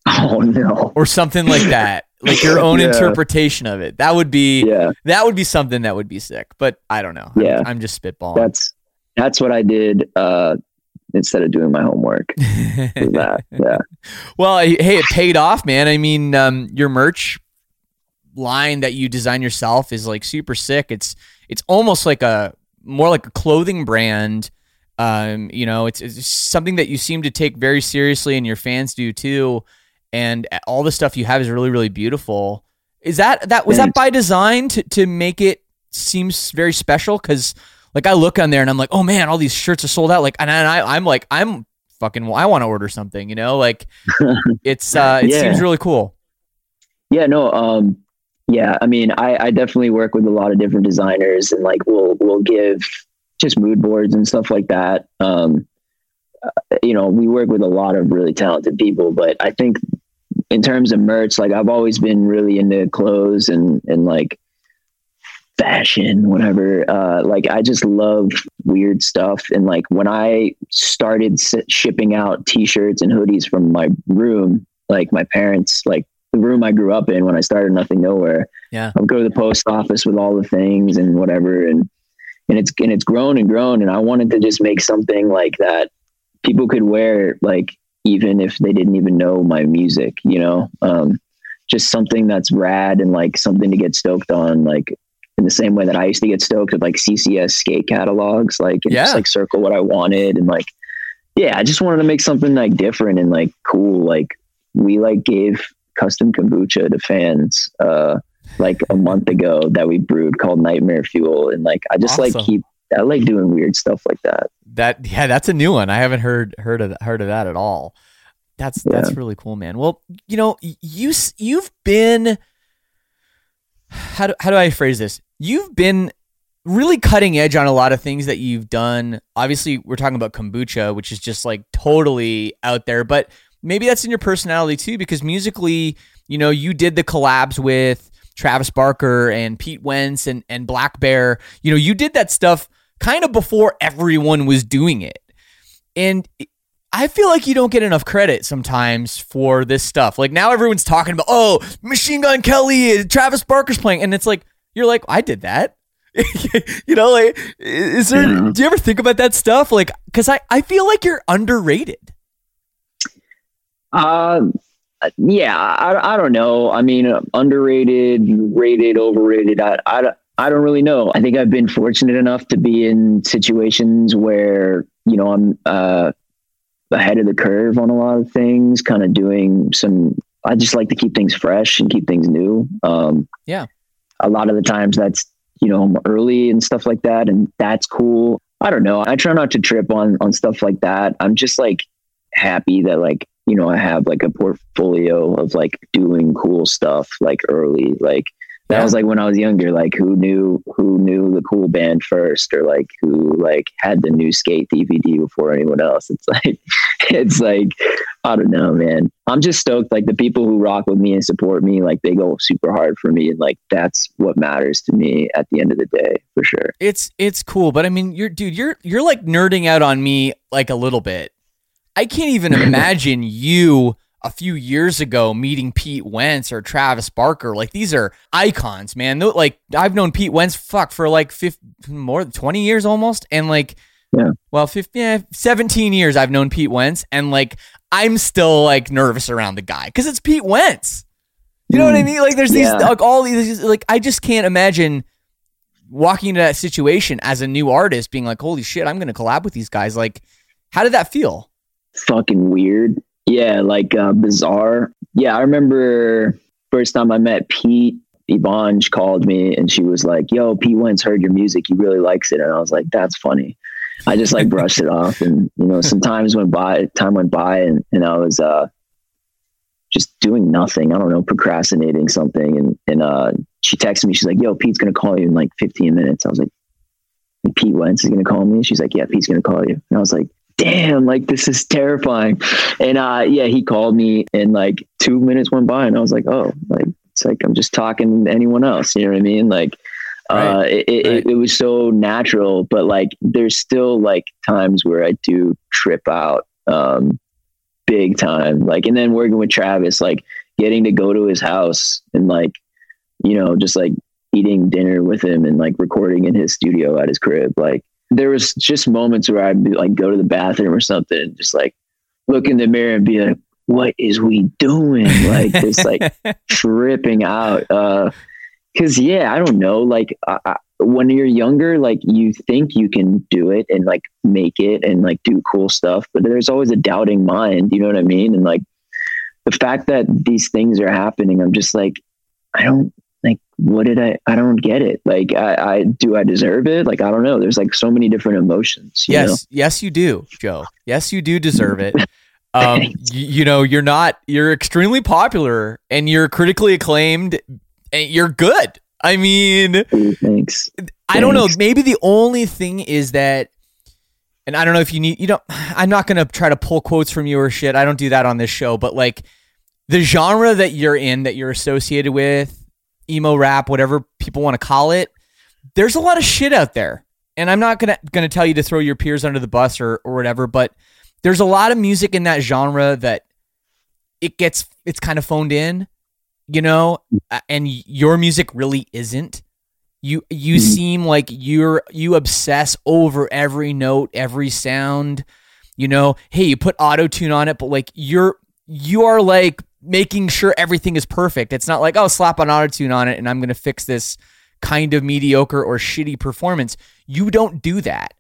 Oh no. or something like that, like your own <laughs> Yeah. interpretation of it. That would be Yeah, that would be something that would be sick. But I don't know. I'm- Yeah. I'm, just spitballing. that's that's what I did uh instead of doing my homework. <laughs> that. Yeah. Well, hey, it paid off, man. I mean, um, your merch line that you design yourself is like super sick. It's it's almost like a more like a clothing brand. Um, you know, it's, it's something that you seem to take very seriously, and your fans do too. And all the stuff you have is really, really beautiful. Is that that was that by design to to make it seems very special? Because like I look on there and I'm like, oh man, all these shirts are sold out. Like, and I I'm like I'm fucking I want to order something. You know, like <laughs> it's uh it Yeah. seems really cool. Yeah, no, um yeah, I mean I, I definitely work with a lot of different designers and like we'll we'll give just mood boards and stuff like that. Um uh, you know, we work with a lot of really talented people, but I think in terms of merch, like I've always been really into clothes and and like fashion, whatever. Uh, like I just love weird stuff, and like when I started s- shipping out T-shirts and hoodies from my room, like my parents, like the room I grew up in when I started Nothing Nowhere. Yeah. I would go to the post office with all the things and whatever. And, and it's, and it's grown and grown. And I wanted to just make something like that people could wear, like, even if they didn't even know my music, you know, um, just something that's rad and like something to get stoked on. Like in the same way that I used to get stoked with like CCS skate catalogs, like, and Yeah. just like circle what I wanted. And like, yeah, I just wanted to make something like different and like cool. Like we like gave custom kombucha to fans, uh, like a month ago that we brewed called Nightmare Fuel. And like, I just like keep, I like doing weird stuff like that. That yeah, that's a new one. I haven't heard heard of heard of that at all. That's that's really cool, man. Well, you know, you you've been how do how do I phrase this? You've been really cutting edge on a lot of things that you've done. Obviously, we're talking about kombucha, which is just like totally out there, but maybe that's in your personality too because musically, you know, you did the collabs with Travis Barker and Pete Wentz and and blackbear. You know, you did that stuff kind of before everyone was doing it. And I feel like you don't get enough credit sometimes for this stuff. Like now everyone's talking about, oh, Machine Gun Kelly, Travis Barker's playing. And it's like, you're like, I did that. <laughs> you know, like, is there, Yeah. do you ever think about that stuff? Like, cause I, I feel like you're underrated. Uh, yeah, I, I don't know. I mean, underrated, rated, overrated. I, I, I don't really know. I think I've been fortunate enough to be in situations where, you know, I'm, uh, ahead of the curve on a lot of things, kind of doing some, I just like to keep things fresh and keep things new. Um, Yeah. a lot of the times that's, you know, I'm early and stuff like that. And that's cool. I don't know. I try not to trip on, on stuff like that. I'm just like happy that like, you know, I have like a portfolio of like doing cool stuff like early, like that Yeah. was like when I was younger, like who knew who knew the cool band first or like who like had the new skate DVD before anyone else. It's like it's like I don't know, man. I'm just stoked like the people who rock with me and support me, like they go super hard for me and like that's what matters to me at the end of the day, for sure. It's, it's cool. But I mean, you're, dude, you're, you're like nerding out on me like a little bit. I can't even <laughs> imagine you a few years ago meeting Pete Wentz or Travis Barker. Like these are icons, man. Like I've known Pete Wentz fuck for like 50, more than 20 years almost and like Yeah. well, 50, yeah, 17 years I've known Pete Wentz and like I'm still like nervous around the guy cuz it's Pete Wentz. You know what I Mm. mean? Like there's these Yeah. like all these like I just can't imagine walking into that situation as a new artist being like, "Holy shit, I'm going to collab with these guys." Like how did that feel? fucking weird. Yeah, like uh, bizarre. Yeah, I remember first time I met Pete. Yvonne called me and she was like, "Yo, Pete Wentz heard your music. He really likes it." And I was like, "That's funny." I just like brushed it off, and you know, some times went by. Time went by, and and I was uh just doing nothing. I don't know, procrastinating something. And and uh, she texted me. She's like, "Yo, Pete's gonna call you in like 15 minutes." I was like, "Pete Wentz is gonna call me." She's like, "Yeah, Pete's gonna call you." And I was like, damn, like this is terrifying. And uh yeah, he called me and like two minutes went by and I was like, oh, like it's like I'm just talking to anyone else. You know what I mean? Like Right, it, it, right. it, it was so natural, but like there's still like times where I do trip out um big time. Like and then working with Travis, like getting to go to his house and like, you know, just like eating dinner with him and like recording in his studio at his crib. Like there was just moments where I'd be like go to the bathroom or something and just like look in the mirror and be like, what is we doing? Like just like <laughs> tripping out. Uh, cause yeah, I don't know. Like I, I, when you're younger, like you think you can do it and like make it and like do cool stuff, but there's always a doubting mind. You know what I mean? And like the fact that these things are happening, I'm just like, I don't like what did I I don't get it. Like I, I do I deserve it? Like I don't know. There's like so many different emotions. you Yes, know? yes, you do, Joe. Yes, you do deserve it. <laughs> Um, y- you know, you're not. You're extremely popular, and you're critically acclaimed, you're good. I mean, Thanks. I don't know. Maybe the only thing is that, and I don't know if you need. You know, I'm not gonna try to pull quotes from you or shit. I don't do that on this show. But like, the genre that you're in, that you're associated with, emo rap, whatever people want to call it, there's a lot of shit out there. And I'm not gonna gonna tell you to throw your peers under the bus or or whatever, but there's a lot of music in that genre that it gets it's kind of phoned in, you know, and your music really isn't. You you mm-hmm. seem like you're you obsess over every note, every sound. You know, hey, you put auto tune on it, but like you're you are like making sure everything is perfect. It's not like, oh, slap an auto tune on it and I'm going to fix this kind of mediocre or shitty performance. You don't do that.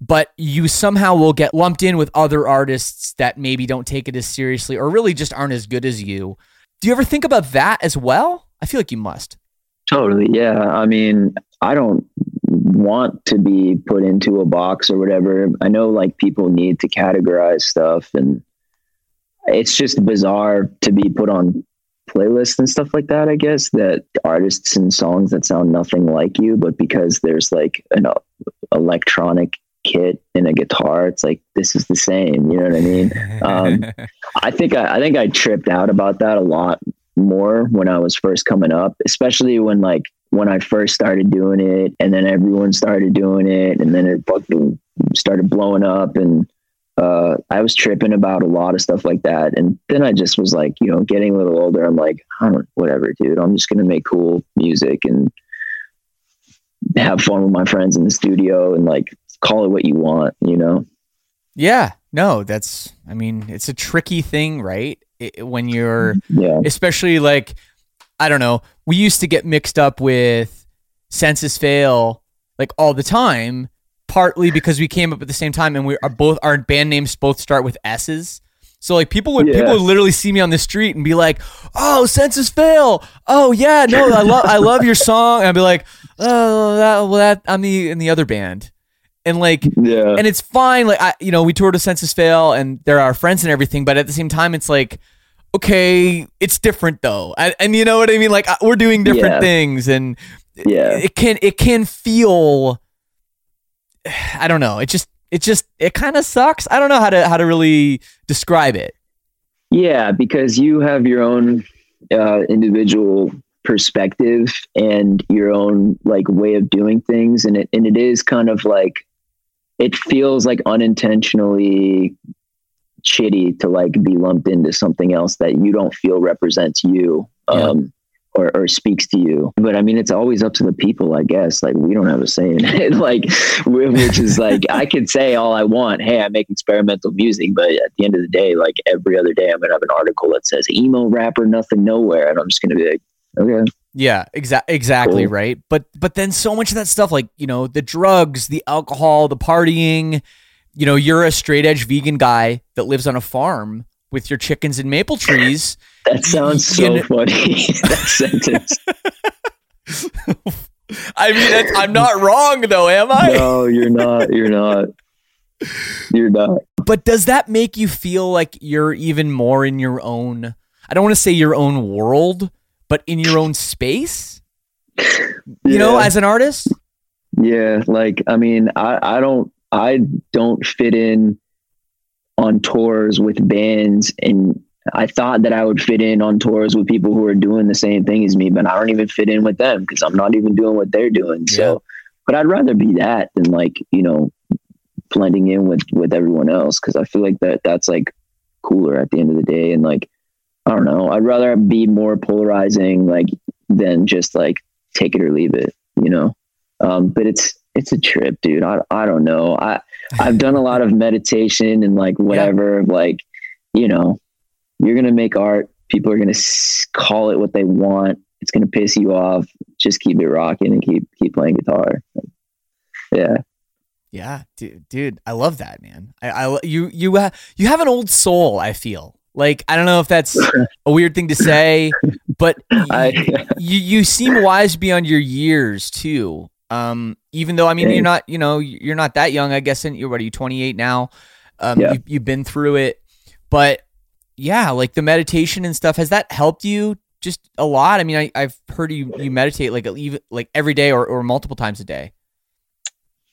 But you somehow will get lumped in with other artists that maybe don't take it as seriously or really just aren't as good as you. Do you ever think about that as well? I feel like you must. Totally. Yeah. I mean, I don't want to be put into a box or whatever. I know like people need to categorize stuff and it's just bizarre to be put on playlists and stuff like that, I guess, that artists and songs that sound nothing like you, but because there's like an uh, electronic kit and a guitar, it's like this is the same. You know what I mean? Um, <laughs> I think I, I think I tripped out about that a lot more when I was first coming up, especially when like when I first started doing it, and then everyone started doing it, and then it fucking started blowing up, and uh, I was tripping about a lot of stuff like that. And then I just was like, you know, getting a little older, I'm like, I don't, whatever, dude. I'm just gonna make cool music and have fun with my friends in the studio and like call it what you want, you know? Yeah, no, that's, I mean, it's a tricky thing, right? It, when you're, yeah. especially like, I don't know, we used to get mixed up with Senses Fail like all the time partly because we came up at the same time and we are both our band names both start with S's. So like people would yeah. people would literally see me on the street and be like, "Oh, Senses Fail. Oh yeah, no, I love I love your song." And I'd be like, "Oh, that, well that I'm the in the other band." And like yeah. and it's fine like I you know, we toured a Senses Fail and they're our friends and everything, but at the same time it's like okay, it's different though. And, and you know what I mean? Like we're doing different yeah. things and yeah. it can it can feel I don't know. It just it just it kind of sucks. I don't know how to how to really describe it. Yeah, because you have your own uh, individual perspective and your own like way of doing things, and it and it is kind of like it feels like unintentionally shitty to like be lumped into something else that you don't feel represents you. Yeah. Um, or, or speaks to you. But I mean, it's always up to the people, I guess. Like we don't have a say in <laughs> it. like, which is like, I could say all I want. Hey, I make experimental music, but at the end of the day, like every other day, I'm gonna have an article that says emo rapper, nothing, nowhere, and I'm just gonna be like, okay. Yeah, exa- exactly cool. right. But but then so much of that stuff, like you know, the drugs, the alcohol, the partying. You know, you're a straight edge vegan guy that lives on a farm with your chickens and maple trees. <laughs> That sounds so you know, funny. <laughs> that sentence. <laughs> I mean, I'm not wrong though, am I? No, you're not. You're not. You're not. But does that make you feel like you're even more in your own? I don't want to say your own world, but in your own space. <laughs> You yeah. know, as an artist. Yeah, like I mean, I I don't I don't fit in on tours with bands and I thought that I would fit in on tours with people who are doing the same thing as me, but I don't even fit in with them because I'm not even doing what they're doing. Yeah. So, but I'd rather be that than like, you know, blending in with, with everyone else. Cause I feel like that that's like cooler at the end of the day. And like, I don't know, I'd rather be more polarizing, like than just like take it or leave it, you know? Um, but it's, it's a trip, dude. I, I don't know. I, I've done a lot of meditation and like whatever, yeah. like, you know, you're going to make art. People are going to call it what they want. It's going to piss you off. Just keep it rocking and keep, keep playing guitar. Yeah. Yeah, dude, dude, I love that, man. I, I you, you, uh, you have an old soul. I feel like I don't know if that's <laughs> a weird thing to say, but <laughs> I, you, you seem wise beyond your years too. Um, even though I mean you're not, you know, you're not that young. I guess and you're what are you 28 now? Um, yeah. you, you've been through it, but yeah, like the meditation and stuff. Has that helped you just a lot? I mean, I, I've heard you you meditate like even like every day or, or multiple times a day.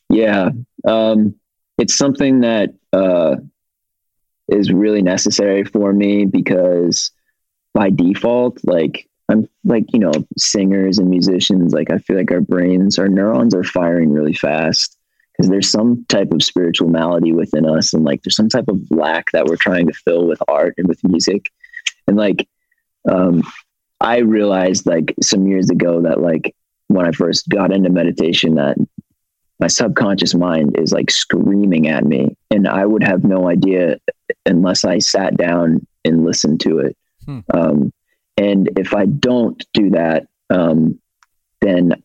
Yeah, um, it's something that uh, is really necessary for me because by default, like I'm like, you know, singers and musicians, like I feel like our brains, our neurons are firing really fast because there's some type of spiritual malady within us and like there's some type of lack that we're trying to fill with art and with music. And like, um, I realized like some years ago that like when I first got into meditation that my subconscious mind is like screaming at me and I would have no idea unless I sat down and listened to it. Hmm. Um, and if I don't do that, um, then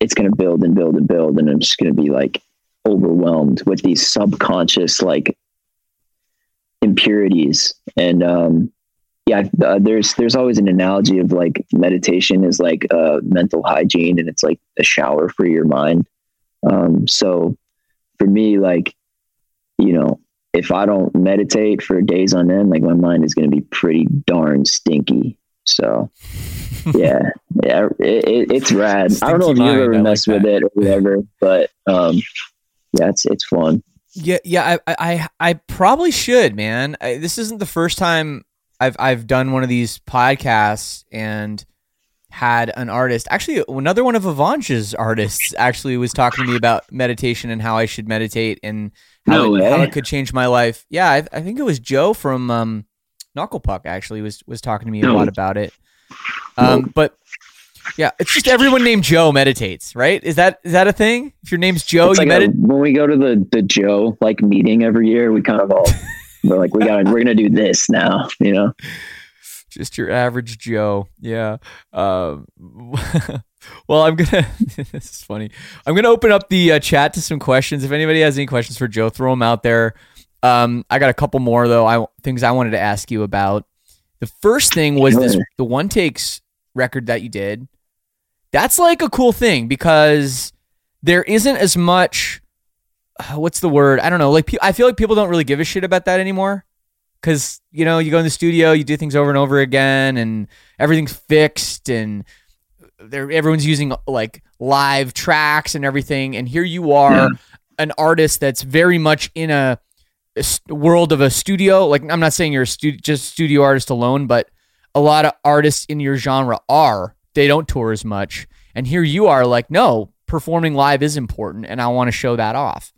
it's going to build and build and build. And I'm just going to be like overwhelmed with these subconscious like impurities. And, um, yeah, uh, there's there's always an analogy of like meditation is like uh, mental hygiene, and it's like a shower for your mind. Um, so for me, like you know, if I don't meditate for days on end, like my mind is going to be pretty darn stinky. So <laughs> yeah, yeah, it, it, it's rad. Stinky I don't know if you've ever messed like with it or whatever, but um, yeah, it's it's fun. Yeah, yeah, I, I, I probably should, man. I, this isn't the first time I've I've done one of these podcasts and had an artist actually another one of Avange's artists actually was talking to me about meditation and how I should meditate and how, no it, how it, could change my life. Yeah, I, I think it was Joe from um, Knuckle Puck actually was was talking to me no. a lot about it. Um, no. but yeah, it's just everyone named Joe meditates, right? Is that is that a thing? If your name's Joe, it's you like meditate. When we go to the the Joe like meeting every year, we kind of all <laughs> we're like, we got, we're gonna do this now, you know. Just your average Joe, yeah. Um, <laughs> well, I'm gonna. <laughs> this is funny. I'm gonna open up the uh, chat to some questions. If anybody has any questions for Joe, throw them out there. Um, I got a couple more though. I things I wanted to ask you about. The first thing was this: the one takes record that you did. That's like a cool thing because there isn't as much what's the word? I don't know. Like I feel like people don't really give a shit about that anymore because you know you go in the studio, you do things over and over again, and everything's fixed, and everyone's using like live tracks and everything. And here you are, yeah. an artist that's very much in a, a, world of a studio. Like I'm not saying you're a stu- just studio artist alone, but a lot of artists in your genre are. They don't tour as much, and here you are, like no, performing live is important, and I want to show that off.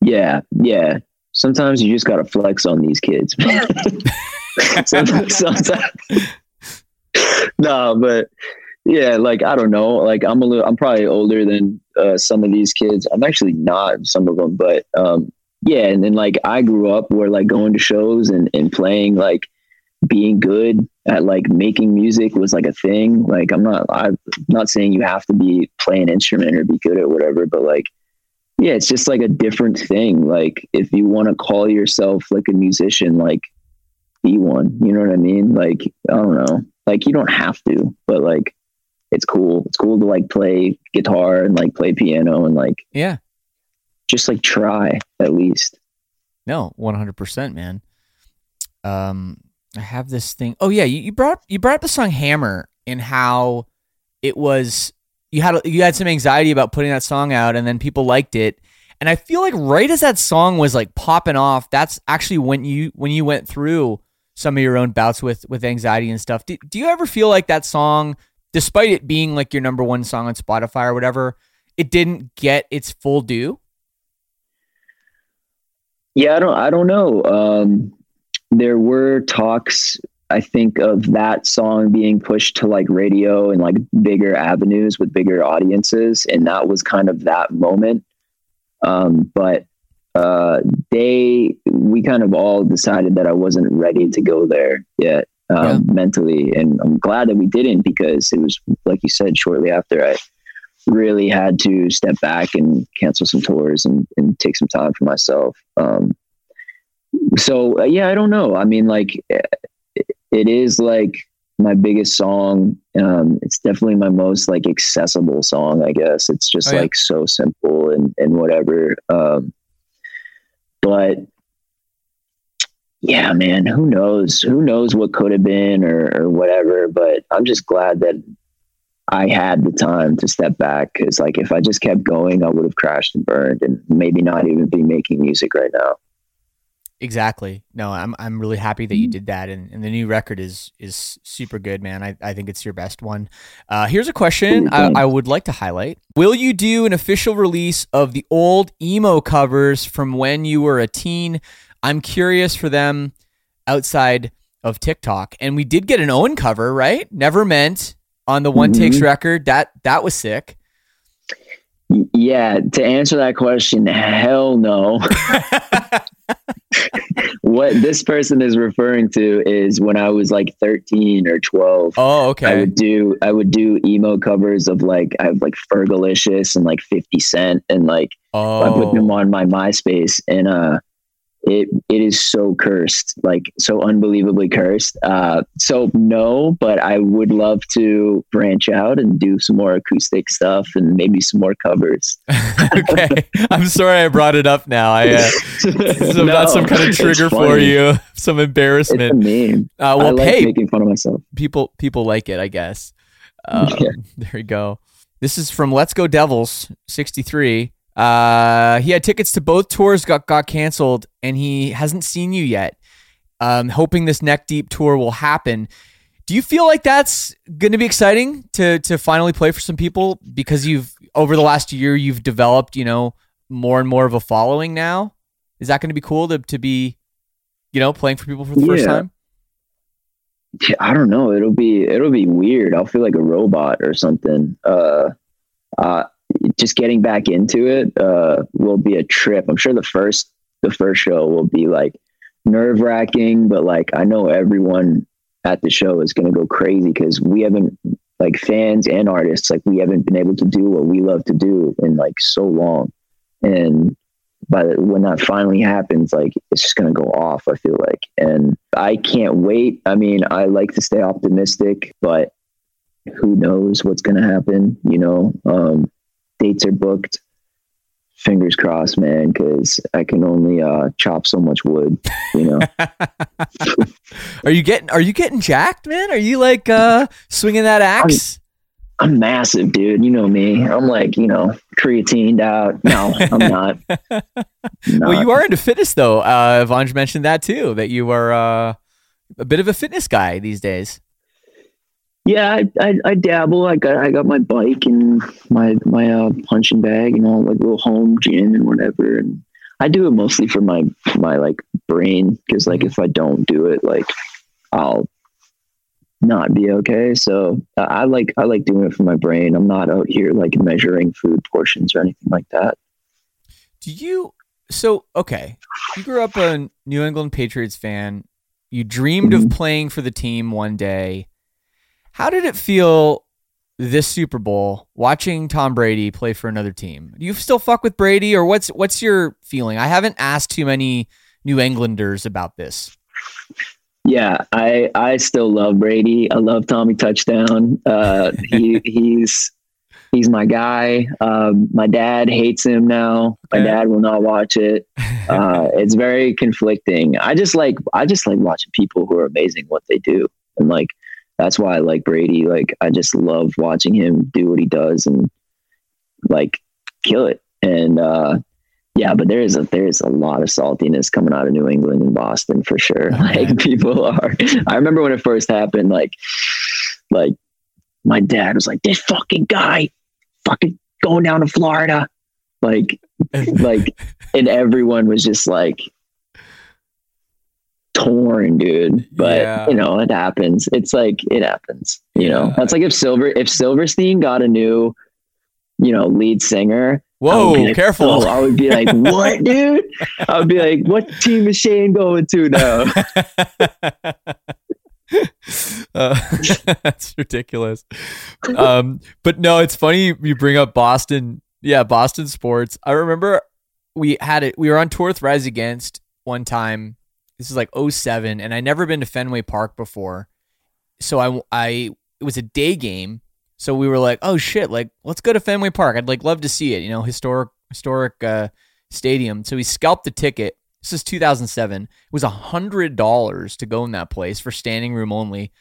Yeah, yeah. Sometimes you just gotta flex on these kids. <laughs> sometimes, sometimes. <laughs> no, but yeah, like I don't know. Like I'm a little. I'm probably older than uh, some of these kids. I'm actually not some of them, but um, yeah. And then like I grew up where like going to shows and and playing like being good at like making music was like a thing. Like I'm not. I'm not saying you have to be play an instrument or be good at whatever, but like yeah, it's just like a different thing. Like if you want to call yourself like a musician, like be one. You know what I mean? Like I don't know. Like you don't have to, but like it's cool. It's cool to like play guitar and like play piano and like yeah, just like try at least. No, one hundred percent, man. Um, I have this thing. Oh yeah, you, you brought you brought up the song Hammer and how it was you had you had some anxiety about putting that song out, and then people liked it. And I feel like right as that song was like popping off, that's actually when you when you went through some of your own bouts with with anxiety and stuff. Do, do you ever feel like that song, despite it being like your number one song on Spotify or whatever, it didn't get its full due? Yeah, I don't I don't know. Um, there were talks I think of that song being pushed to like radio and like bigger avenues with bigger audiences. And that was kind of that moment. Um, but uh, they, we kind of all decided that I wasn't ready to go there yet um, yeah. mentally. And I'm glad that we didn't because it was, like you said, shortly after I really had to step back and cancel some tours and, and take some time for myself. Um, so uh, yeah, I don't know. I mean, like it is like my biggest song. Um, it's definitely my most like accessible song, I guess. It's just oh, yeah. like so simple and, and whatever. Um, but yeah, man, who knows? Who knows what could have been or, or whatever. But I'm just glad that I had the time to step back because, like, if I just kept going, I would have crashed and burned and maybe not even be making music right now. Exactly. No, I'm I'm really happy that you mm-hmm. did that, and, and the new record is is super good, man. I, I think it's your best one. Uh, here's a question I, I would like to highlight: Will you do an official release of the old emo covers from when you were a teen? I'm curious for them outside of TikTok, and we did get an Owen cover, right? Never meant on the one takes Mhm. record. That that was sick. Yeah, to answer that question, hell no. <laughs> what this person is referring to is when I was like 13 or 12. Oh, okay. I would do I would do emo covers of like I have like Fergalicious and like 50 Cent and like I put them Oh, on my MySpace and uh it it is so cursed, like so unbelievably cursed. Uh so no, but I would love to branch out and do some more acoustic stuff and maybe some more covers. <laughs> okay. I'm sorry I brought it up now. I uh, so <laughs> that's some kind of trigger for you, <laughs> some embarrassment. meme. Uh, I well, like hey, making fun of myself. people people like it, I guess. Um, Yeah. There we go. This is from Let's Go Devils 63. Uh, he had tickets to both tours got got canceled, and he hasn't seen you yet. Um, hoping this Neck Deep tour will happen. Do you feel like that's going to be exciting to to finally play for some people because you've over the last year you've developed you know more and more of a following now? Is that going to be cool to to be you know playing for people for the first time? Yeah, I don't know. It'll be it'll be weird. I'll feel like a robot or something. Uh, uh, just getting back into it uh, will be a trip. I'm sure the first the first show will be like nerve wracking, but like I know everyone at the show is going to go crazy because we haven't like fans and artists like we haven't been able to do what we love to do in like so long, and by the, when that finally happens, like it's just gonna go off. I feel like, and I can't wait. I mean, I like to stay optimistic, but who knows what's gonna happen? You know, um, dates are booked. Fingers crossed, man, because I can only uh, chop so much wood. You know, <laughs> Are you getting Are you getting jacked, man? Are you like uh swinging that axe? I'm massive, dude. You know me. I'm like, you know, creatined out. No, I'm <laughs> not. well, Not. you are into fitness though. Uh, Vanj mentioned that too. That you are uh, a bit of a fitness guy these days. Yeah, I, I, I dabble. I got I got my bike and my my uh, punching bag and all like little home gym and whatever. And I do it mostly for my my like brain because like if I don't do it, like I'll not be okay. So uh, I like I like doing it for my brain. I'm not out here like measuring food portions or anything like that. Do you? So okay, you grew up a New England Patriots fan. You dreamed of playing for the team one day. How did it feel this Super Bowl watching Tom Brady play for another team? Do you still fuck with Brady, or what's what's your feeling? I haven't asked too many New Englanders about this. Yeah, I I still love Brady. I love Tommy Touchdown. Uh, he <laughs> he's he's my guy. Um, my dad hates him now. My dad will not watch it. <laughs> Uh, it's very conflicting. I just like I just like watching people who are amazing what they do, and like that's why I like Brady. Like I just love watching him do what he does and like kill it. And uh, yeah, but there is a there is a lot of saltiness coming out of New England and Boston for sure. Like people are. I remember when it first happened. Like, like my dad was like, "This fucking guy, fucking going down to Florida," like, <laughs> like, and everyone was just like torn, dude. But Yeah. you know, it happens. It's like it happens. You know, that's like if Silver if Silverstein got a new, you know, lead singer. Whoa, be like, careful! oh, I would be like, <laughs> what, dude? I would be like, what team is Shane going to now? <laughs> uh, <laughs> that's ridiculous. Um, but no, it's funny you bring up Boston. Yeah, Boston sports. I remember we had it. We were on tour with Rise Against one time. This is like 07, and I never been to Fenway Park before. So I, I, it was a day game. So we were like, oh shit, like let's go to Fenway Park. I'd like love to see it. You know, historic, historic uh, stadium. So we scalped the ticket. This is 2007. It was a hundred dollars to go in that place for standing room only.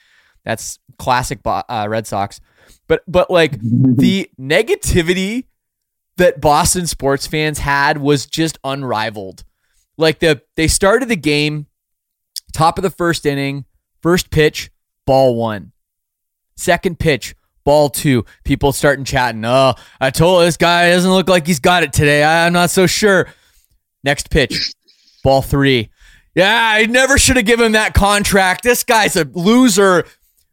That's classic uh, Red Sox. But but like <laughs> the negativity that Boston sports fans had was just unrivaled. Like the they started the game, top of the first inning, first pitch, ball one. Second pitch, ball two. People starting chatting. Oh, I told this guy doesn't look like he's got it today. I'm not so sure. Next pitch, ball three. Yeah, I never should have given him that contract. This guy's a loser.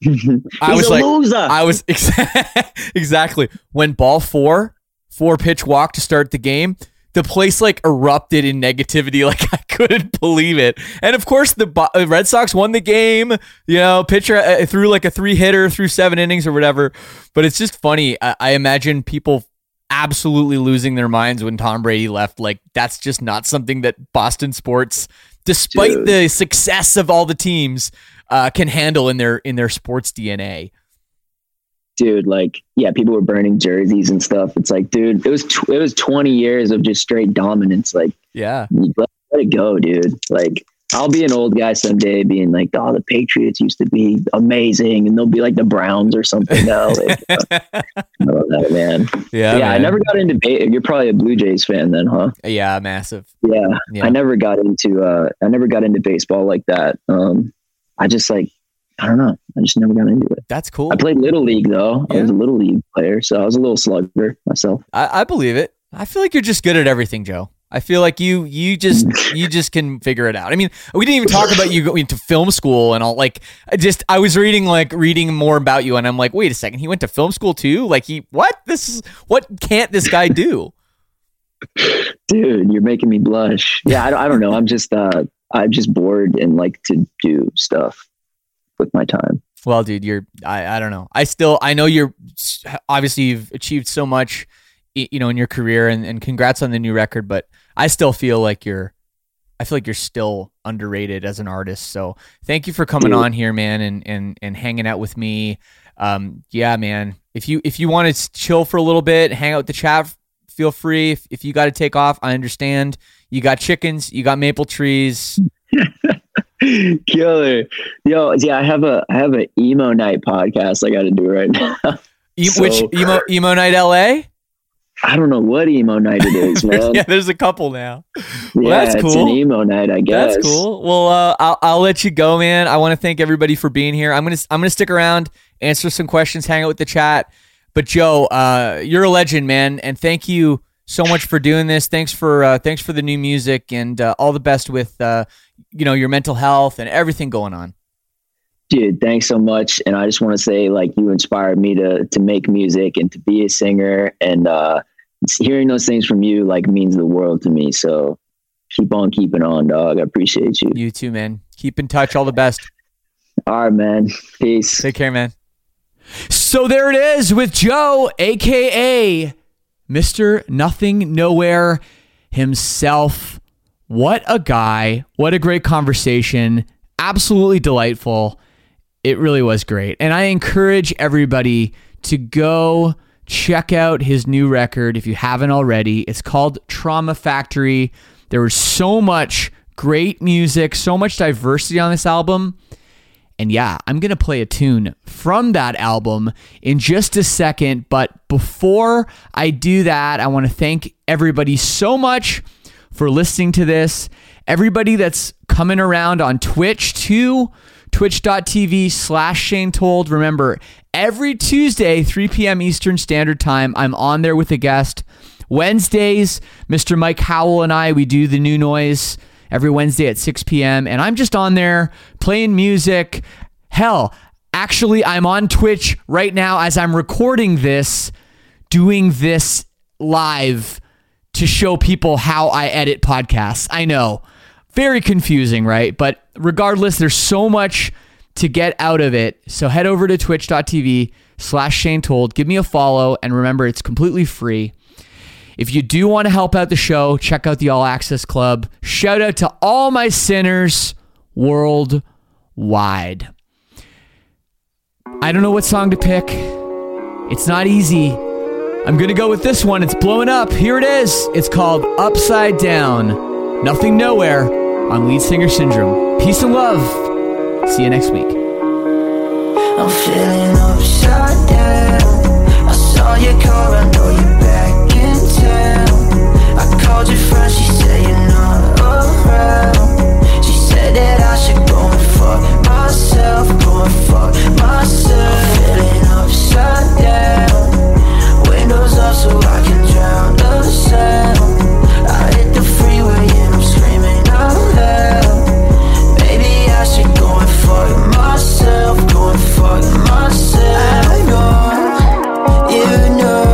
I He's was a like, loser. I was <laughs> <laughs> exactly when ball four, four pitch walk to start the game. The place like erupted in negativity. <laughs> Like I couldn't believe it. And of course, the Bo- uh, Red Sox won the game. You know, pitcher uh, threw like a three hitter through seven innings or whatever. But it's just funny. I, I imagine people absolutely losing their minds when Tom Brady left. Like that's just not something that Boston sports, despite Dude. the success of all the teams, uh, can handle in their in their sports DNA. Dude, like, yeah, people were burning jerseys and stuff. It's like, dude, it was tw- it was 20 years of just straight dominance. Like, Yeah. let, let it go, dude. Like, I'll be an old guy someday, being like, oh, the Patriots used to be amazing, and they'll be like the Browns or something now. Like, <laughs> uh, I love that, man. Yeah. Yeah, I never got into. Ba- You're probably a Blue Jays fan, then, huh? Yeah, massive. Yeah, Yeah. I never got into. uh I never got into baseball like that. Um, I just like, I don't know. I just never got into it. That's cool. I played little league though. I was a little league player, so I was a little slugger myself. I, I believe it. I feel like you're just good at everything, Joe. I feel like you you just <laughs> you just can figure it out. I mean, we didn't even talk about you going to film school and all. Like, I just I was reading like reading more about you, and I'm like, wait a second, he went to film school too. Like, he what? This is what can't this guy do? Dude, you're making me blush. Yeah, I don't, I don't know. I'm just uh I'm just bored and like to do stuff with my time. Well, dude, you're I, I don't know. I still I know you're obviously you've achieved so much you know in your career and, and congrats on the new record, but I still feel like you're I feel like you're still underrated as an artist. So thank you for coming on here, man, and and and hanging out with me. Um yeah, man. If you if you want to chill for a little bit, hang out with the chat, feel free. If if you got to take off, I understand. You got chickens, you got maple trees. <laughs> <laughs> Killer. Yo, yeah, I have a I have an emo night podcast I got to do right now. <laughs> E- So- which emo emo night LA? I don't know what emo night it is, <laughs> man. yeah, there's a couple now. yeah, that's it's cool. an emo night, I guess. That's cool. Well, uh, I'll, I'll let you go, man. I want to thank everybody for being here. I'm gonna I'm gonna stick around, answer some questions, hang out with the chat. But Joe, uh, you're a legend, man, and thank you so much for doing this. Thanks for uh, thanks for the new music and uh, all the best with uh, you know your mental health and everything going on. Dude, thanks so much. And I just want to say, like, you inspired me to to make music and to be a singer. And uh, hearing those things from you like means the world to me. So keep on keeping on, dog. I appreciate you. You too, man. Keep in touch. All the best. All right, man. Peace. Take care, man. So there it is with Joe, aka Mr. Nothing Nowhere himself. What a guy. What a great conversation. Absolutely delightful. It really was great. And I encourage everybody to go check out his new record if you haven't already. It's called Trauma Factory. There was so much great music, so much diversity on this album. And yeah, I'm going to play a tune from that album in just a second. But before I do that, I want to thank everybody so much for listening to this. Everybody that's coming around on Twitch too, twitch.tv slash Shane Told. Remember, every Tuesday, 3 p.m. Eastern Standard Time, I'm on there with a guest. Wednesdays, Mr. Mike Howell and I, we do the new noise every Wednesday at 6 p.m. And I'm just on there playing music. Hell, actually, I'm on Twitch right now as I'm recording this, doing this live to show people how I edit podcasts. I know. Very confusing, right? But regardless, there's so much to get out of it. So head over to twitch.tv slash Shane Told. Give me a follow. And remember, it's completely free. If you do want to help out the show, check out the All Access Club. Shout out to all my sinners worldwide. I don't know what song to pick. It's not easy. I'm going to go with this one. It's blowing up. Here it is. It's called Upside Down. Nothing Nowhere on Lead Singer Syndrome. Peace and love. See you next week. I'm feeling upside down. I saw your car, I know you called your friend, she said you're not around. She said that I should go and fuck myself, go and fuck myself. I'm feeling upside down, windows up so I can drown the sound. I hit the freeway and I'm screaming out loud. Maybe I should go and fuck myself, go and fuck myself. I know, you know.